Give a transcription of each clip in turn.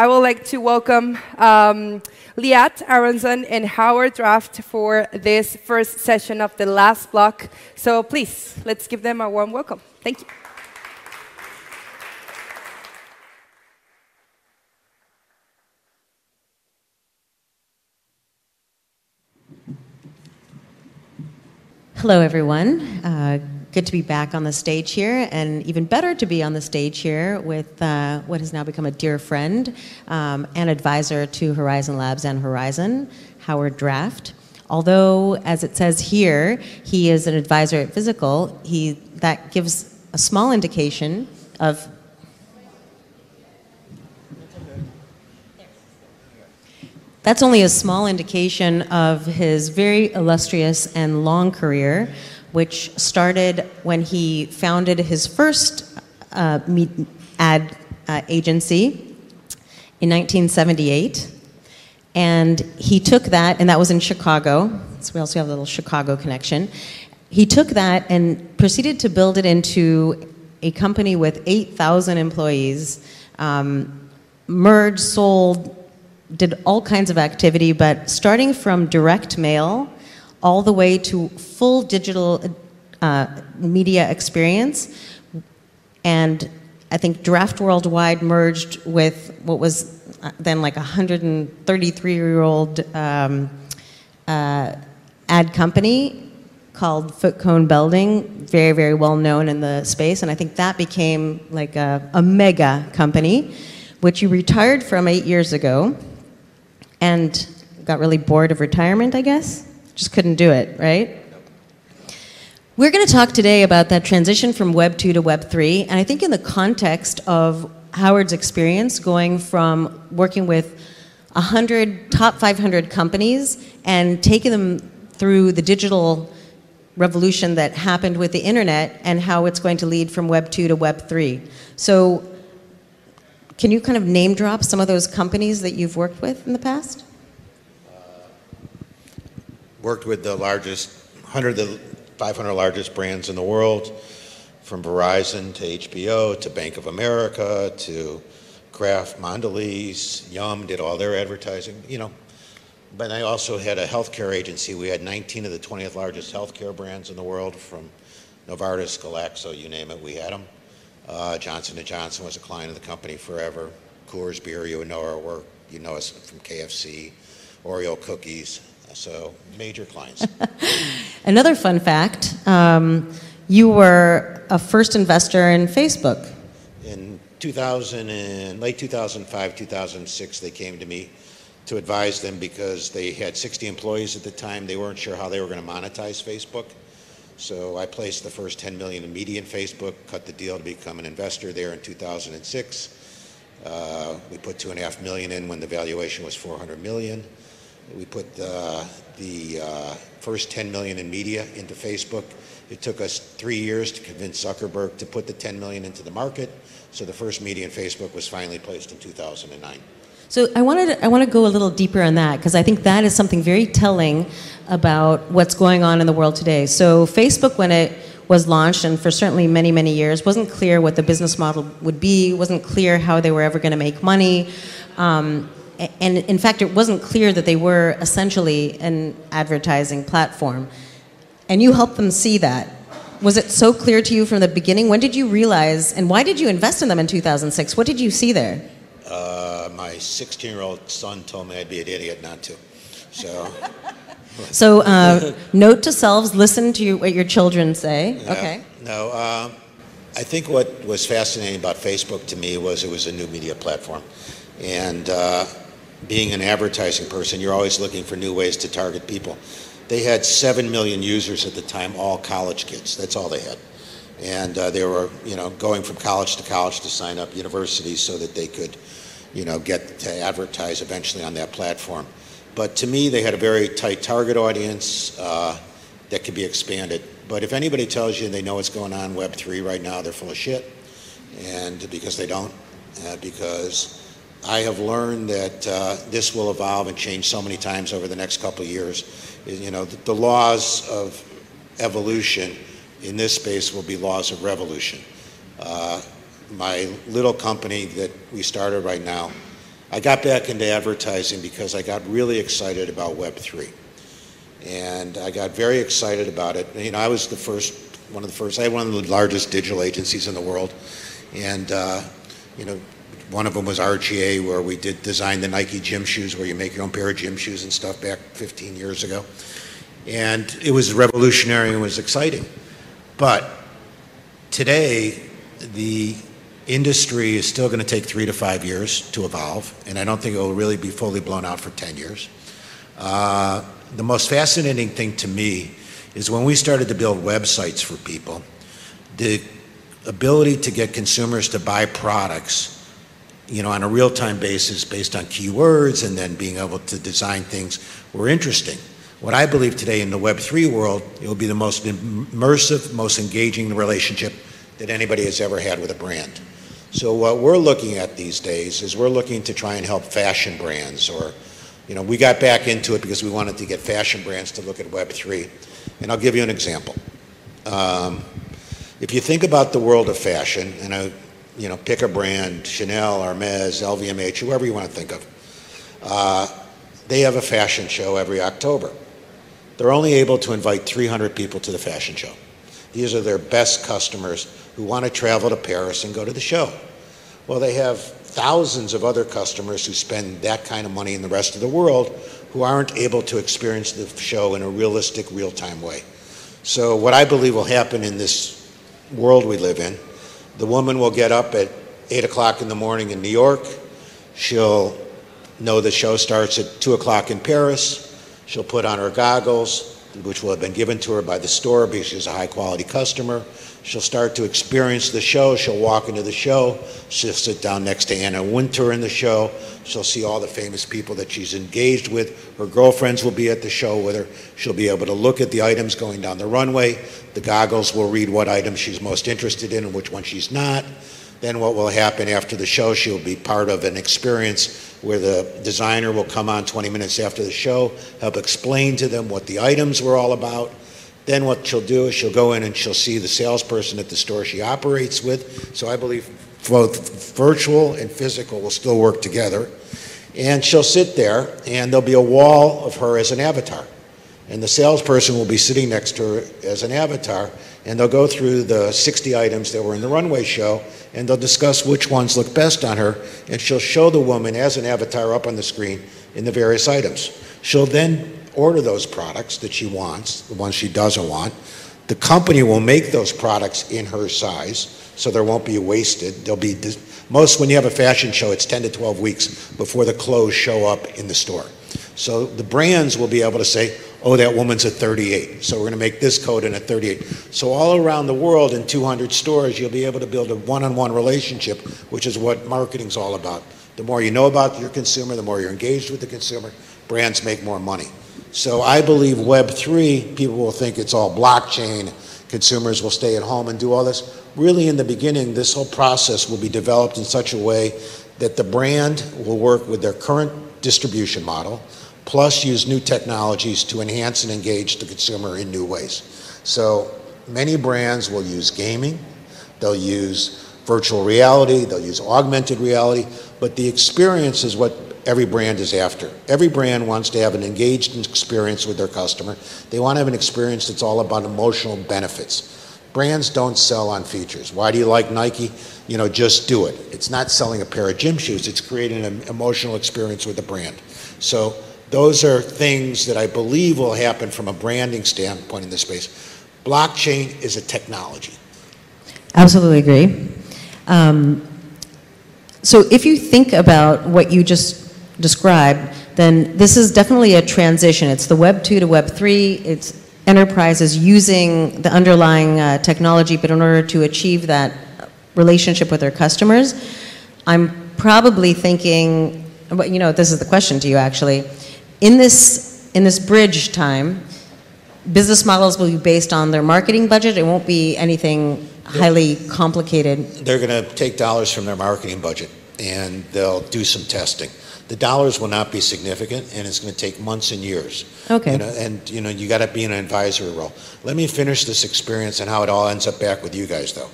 I would like to welcome um, Liat Aronson and Howard Draft for this first session of the last block. So please, let's give them a warm welcome. Thank you. Hello, everyone. Uh, good to be back on the stage here, and even better to be on the stage here with uh, what has now become a dear friend um, and advisor to Horizon Labs and Horizon, Howard Draft. Although, as it says here, he is an advisor at Physical, he, that gives a small indication of That's only a small indication of his very illustrious and long career, which started when he founded his first uh, ad uh, agency in 1978. And he took that, and that was in Chicago. So we also have a little Chicago connection. He took that and proceeded to build it into a company with 8,000 employees, um, merged, sold, did all kinds of activity, but starting from direct mail all the way to full digital uh, media experience. And I think Draft Worldwide merged with what was uh, then like a 133 year old um, uh, ad company called Foote Cone Belding, very, very well known in the space. And I think that became like a, a mega company, which you retired from eight years ago and got really bored of retirement, I guess. Just couldn't do it, right? We're going to talk today about that transition from Web 2 to Web 3, and I think in the context of Howard's experience going from working with 100 top 500 companies and taking them through the digital revolution that happened with the internet and how it's going to lead from Web 2 to Web 3. So can you kind of name drop some of those companies that you've worked with in the past? Worked with the largest, 100 of the 500 largest brands in the world, from Verizon to HBO to Bank of America to Kraft, Mondelez, Yum, did all their advertising, you know. But I also had a healthcare agency. We had 19 of the 20th largest healthcare brands in the world, from Novartis, Galaxo, you name it, we had them. Uh, Johnson & Johnson was a client of the company forever. Coors Beer, you know our work. You know us from KFC, Oreo cookies. So major clients. Another fun fact, um, you were a first investor in Facebook. In 2000 and late 2005, 2006, they came to me to advise them because they had 60 employees at the time. They weren't sure how they were going to monetize Facebook. So I placed the first 10 million in media in Facebook, cut the deal to become an investor there in 2006. Uh, we put two and a half million in when the valuation was 400 million. We put uh, the uh, first 10 million in media into Facebook. It took us three years to convince Zuckerberg to put the 10 million into the market. So the first media in Facebook was finally placed in 2009. So I wanted to, I want to go a little deeper on that because I think that is something very telling about what's going on in the world today. So Facebook, when it was launched, and for certainly many many years, wasn't clear what the business model would be. wasn't clear how they were ever going to make money. Um, and in fact, it wasn't clear that they were essentially an advertising platform. And you helped them see that. Was it so clear to you from the beginning? When did you realize, and why did you invest in them in 2006? What did you see there? Uh, my 16 year old son told me I'd be an idiot not to. So. so, uh, note to selves listen to what your children say. Okay. No, uh, I think what was fascinating about Facebook to me was it was a new media platform. And uh, being an advertising person, you're always looking for new ways to target people. They had 7 million users at the time, all college kids. That's all they had and uh, they were you know going from college to college to sign up universities so that they could you know, get to advertise eventually on that platform. But to me, they had a very tight target audience uh, that could be expanded. But if anybody tells you they know what's going on Web3 right now, they're full of shit. And because they don't, uh, because I have learned that uh, this will evolve and change so many times over the next couple of years. You know, the, the laws of evolution in this space will be laws of revolution. Uh, my little company that we started right now I got back into advertising because I got really excited about Web3. And I got very excited about it. You know, I was the first, one of the first, I had one of the largest digital agencies in the world. And, uh, you know, one of them was RGA, where we did design the Nike gym shoes, where you make your own pair of gym shoes and stuff back 15 years ago. And it was revolutionary and was exciting. But today, the industry is still going to take three to five years to evolve, and I don't think it will really be fully blown out for 10 years. Uh, the most fascinating thing to me is when we started to build websites for people, the ability to get consumers to buy products you know, on a real-time basis based on keywords and then being able to design things were interesting. What I believe today in the Web3 world, it will be the most immersive, most engaging relationship that anybody has ever had with a brand. So what we're looking at these days is we're looking to try and help fashion brands or, you know, we got back into it because we wanted to get fashion brands to look at Web3. And I'll give you an example. Um, if you think about the world of fashion, and I, you know, pick a brand, Chanel, Hermes, LVMH, whoever you want to think of, uh, they have a fashion show every October. They're only able to invite 300 people to the fashion show. These are their best customers who want to travel to Paris and go to the show. Well, they have thousands of other customers who spend that kind of money in the rest of the world who aren't able to experience the show in a realistic, real time way. So, what I believe will happen in this world we live in, the woman will get up at 8 o'clock in the morning in New York. She'll know the show starts at 2 o'clock in Paris. She'll put on her goggles which will have been given to her by the store because she's a high quality customer. She'll start to experience the show. She'll walk into the show. She'll sit down next to Anna Wintour in the show. She'll see all the famous people that she's engaged with. Her girlfriends will be at the show with her. She'll be able to look at the items going down the runway. The goggles will read what items she's most interested in and which one she's not. Then what will happen after the show, she'll be part of an experience where the designer will come on 20 minutes after the show, help explain to them what the items were all about. Then what she'll do is she'll go in and she'll see the salesperson at the store she operates with. So I believe both virtual and physical will still work together. And she'll sit there and there'll be a wall of her as an avatar. And the salesperson will be sitting next to her as an avatar and they'll go through the 60 items that were in the runway show and they'll discuss which ones look best on her and she'll show the woman as an avatar up on the screen in the various items. She'll then order those products that she wants the ones she doesn't want. The company will make those products in her size so there won't be wasted. There'll be most when you have a fashion show it's 10 to 12 weeks before the clothes show up in the store. So the brands will be able to say oh, that woman's a 38. So we're going to make this coat in a 38. So all around the world in 200 stores, you'll be able to build a one-on-one relationship, which is what marketing's all about. The more you know about your consumer, the more you're engaged with the consumer, brands make more money. So I believe Web3, people will think it's all blockchain, consumers will stay at home and do all this. Really, in the beginning, this whole process will be developed in such a way that the brand will work with their current distribution model, plus use new technologies to enhance and engage the consumer in new ways. So many brands will use gaming, they'll use virtual reality, they'll use augmented reality, but the experience is what every brand is after. Every brand wants to have an engaged experience with their customer. They want to have an experience that's all about emotional benefits. Brands don't sell on features. Why do you like Nike? You know, just do it. It's not selling a pair of gym shoes, it's creating an emotional experience with the brand. So those are things that I believe will happen from a branding standpoint in this space. Blockchain is a technology. Absolutely agree. Um, so if you think about what you just described, then this is definitely a transition. It's the Web 2 to Web 3. It's enterprises using the underlying uh, technology, but in order to achieve that relationship with their customers, I'm probably thinking, you know, this is the question to you actually in this, in this bridge time, business models will be based on their marketing budget. It won't be anything highly complicated. They're going to take dollars from their marketing budget and they'll do some testing. The dollars will not be significant, and it's going to take months and years. Okay. You know, and you know, you got to be in an advisory role. Let me finish this experience and how it all ends up back with you guys, though.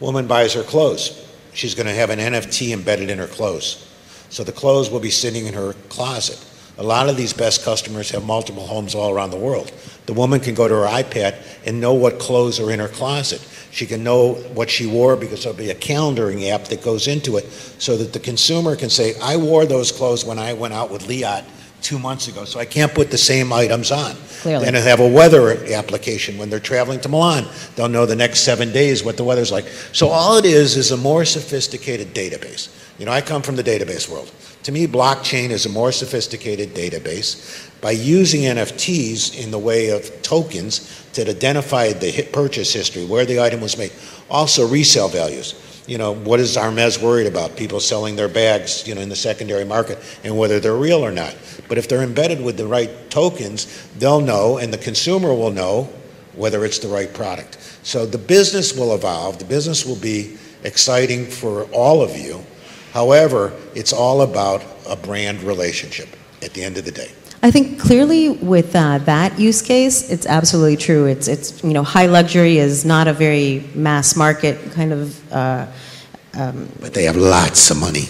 Woman buys her clothes. She's going to have an NFT embedded in her clothes. So the clothes will be sitting in her closet. A lot of these best customers have multiple homes all around the world. The woman can go to her iPad and know what clothes are in her closet. She can know what she wore because there'll be a calendaring app that goes into it so that the consumer can say, I wore those clothes when I went out with Liat two months ago, so I can't put the same items on. Clearly. And have a weather application when they're traveling to Milan. They'll know the next seven days what the weather's like. So all it is is a more sophisticated database. You know, I come from the database world. To me, blockchain is a more sophisticated database. By using NFTs in the way of tokens to identify the purchase history, where the item was made, also resale values you know, what is Hermes worried about? People selling their bags, you know, in the secondary market and whether they're real or not. But if they're embedded with the right tokens, they'll know and the consumer will know whether it's the right product. So the business will evolve. The business will be exciting for all of you. However, it's all about a brand relationship at the end of the day. I think clearly with uh, that use case, it's absolutely true. It's, it's, you know, high luxury is not a very mass market kind of. Uh, um, but they have lots of money.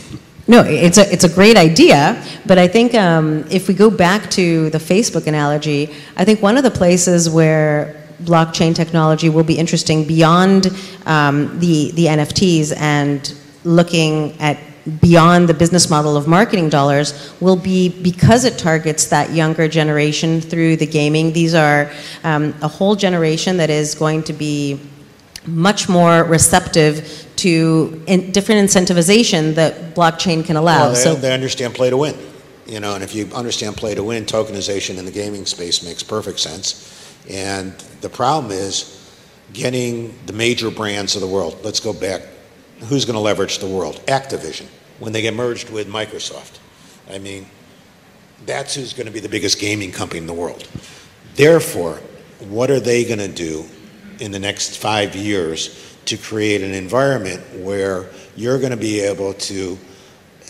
No, it's a, it's a great idea, but I think um, if we go back to the Facebook analogy, I think one of the places where blockchain technology will be interesting beyond um, the, the NFTs and looking at beyond the business model of marketing dollars will be because it targets that younger generation through the gaming. These are um, a whole generation that is going to be much more receptive to in different incentivization that blockchain can allow. Well, they, so they understand play to win. You know, and if you understand play to win, tokenization in the gaming space makes perfect sense. And the problem is getting the major brands of the world. Let's go back who's going to leverage the world? Activision, when they get merged with Microsoft. I mean, that's who's going to be the biggest gaming company in the world. Therefore, what are they going to do in the next five years to create an environment where you're going to be able to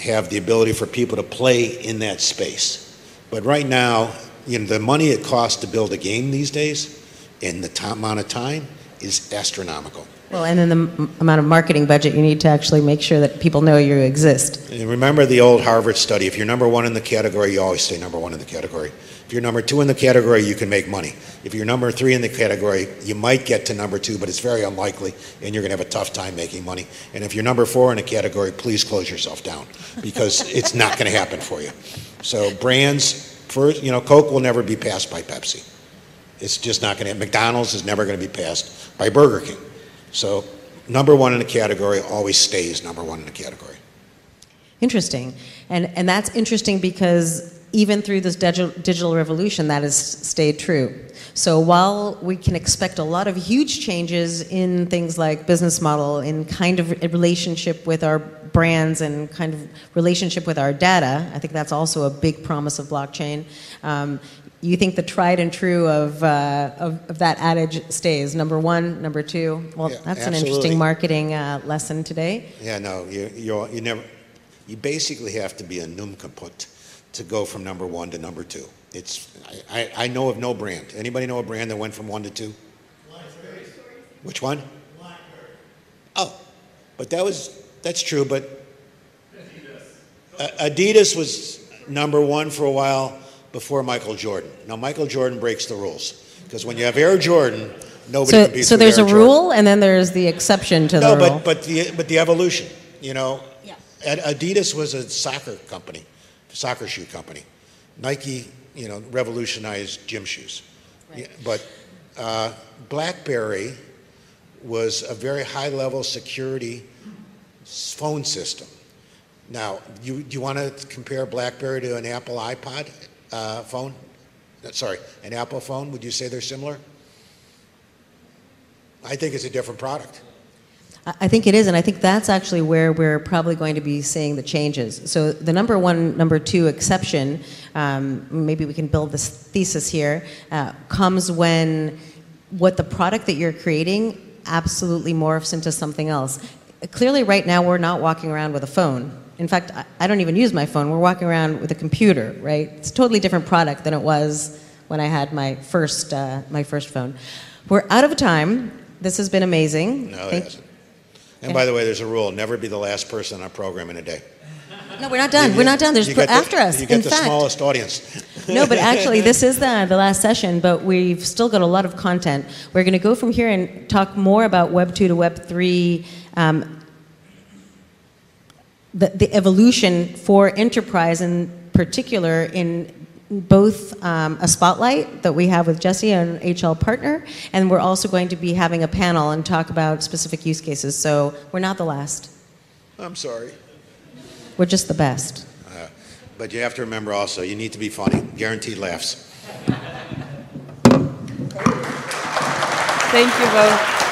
have the ability for people to play in that space? But right now, you know, the money it costs to build a game these days and the amount of time is astronomical. Well, and then the amount of marketing budget you need to actually make sure that people know you exist. And remember the old Harvard study if you're number one in the category, you always stay number one in the category. If you're number two in the category, you can make money. If you're number three in the category, you might get to number two, but it's very unlikely, and you're going to have a tough time making money. And if you're number four in a category, please close yourself down because it's not going to happen for you. So, brands, first, you know, Coke will never be passed by Pepsi. It's just not going to. McDonald's is never going to be passed by Burger King. So number one in a category always stays number one in a category. Interesting. And, and that's interesting because even through this digital revolution, that has stayed true. So while we can expect a lot of huge changes in things like business model, in kind of relationship with our brands and kind of relationship with our data, I think that's also a big promise of blockchain. Um, you think the tried and true of, uh, of, of, that adage stays? Number one number two? Well yeah, that's absolutely. an interesting marketing uh, lesson today. Yeah no you, you you never you basically have to be a nincompoop to go from number one to number two. It's I, I, I know of no brand. Anybody know a brand that went from one to two? Blackberry. which one? Blackberry. oh but that was that's true but adidas, adidas was number one for a while before Michael Jordan. Now, Michael Jordan breaks the rules because when you have Air Jordan, nobody so, competes So there's Air a Jordan. rule, and then there's the exception to no, the but, rule. but the but the evolution. You know, yeah. Adidas was a soccer company, soccer shoe company. Nike, you know, revolutionized gym shoes. Right. Yeah, but uh, BlackBerry was a very high-level security phone system. Now, you, do you want to compare BlackBerry to an Apple iPod? Uh, phone? Sorry, an Apple phone? Would you say they're similar? I think it's a different product. I think it is, and I think that's actually where we're probably going to be seeing the changes. So the number one, number two exception, um, maybe we can build this thesis here, uh, comes when what the product that you're creating absolutely morphs into something else. Clearly, right now, we're not walking around with a phone. In fact, I don't even use my phone. We're walking around with a computer, right? It's a totally different product than it was when I had my first, uh, my first phone. We're out of time. This has been amazing. No, it hasn't. And by the way, there's a rule: never be the last person on a program in a day. No, we're not done. You we're not done. There's get the- after us. You get In the fact, smallest audience. no, but actually, this is the, the last session, but we've still got a lot of content. We're going to go from here and talk more about Web 2 to Web 3, um, the, the evolution for enterprise in particular in both um, a spotlight that we have with Jesse, an HL partner, and we're also going to be having a panel and talk about specific use cases. So we're not the last. I'm sorry. We're just the best. But you have to remember also, you need to be funny. Guaranteed laughs. Thank you both.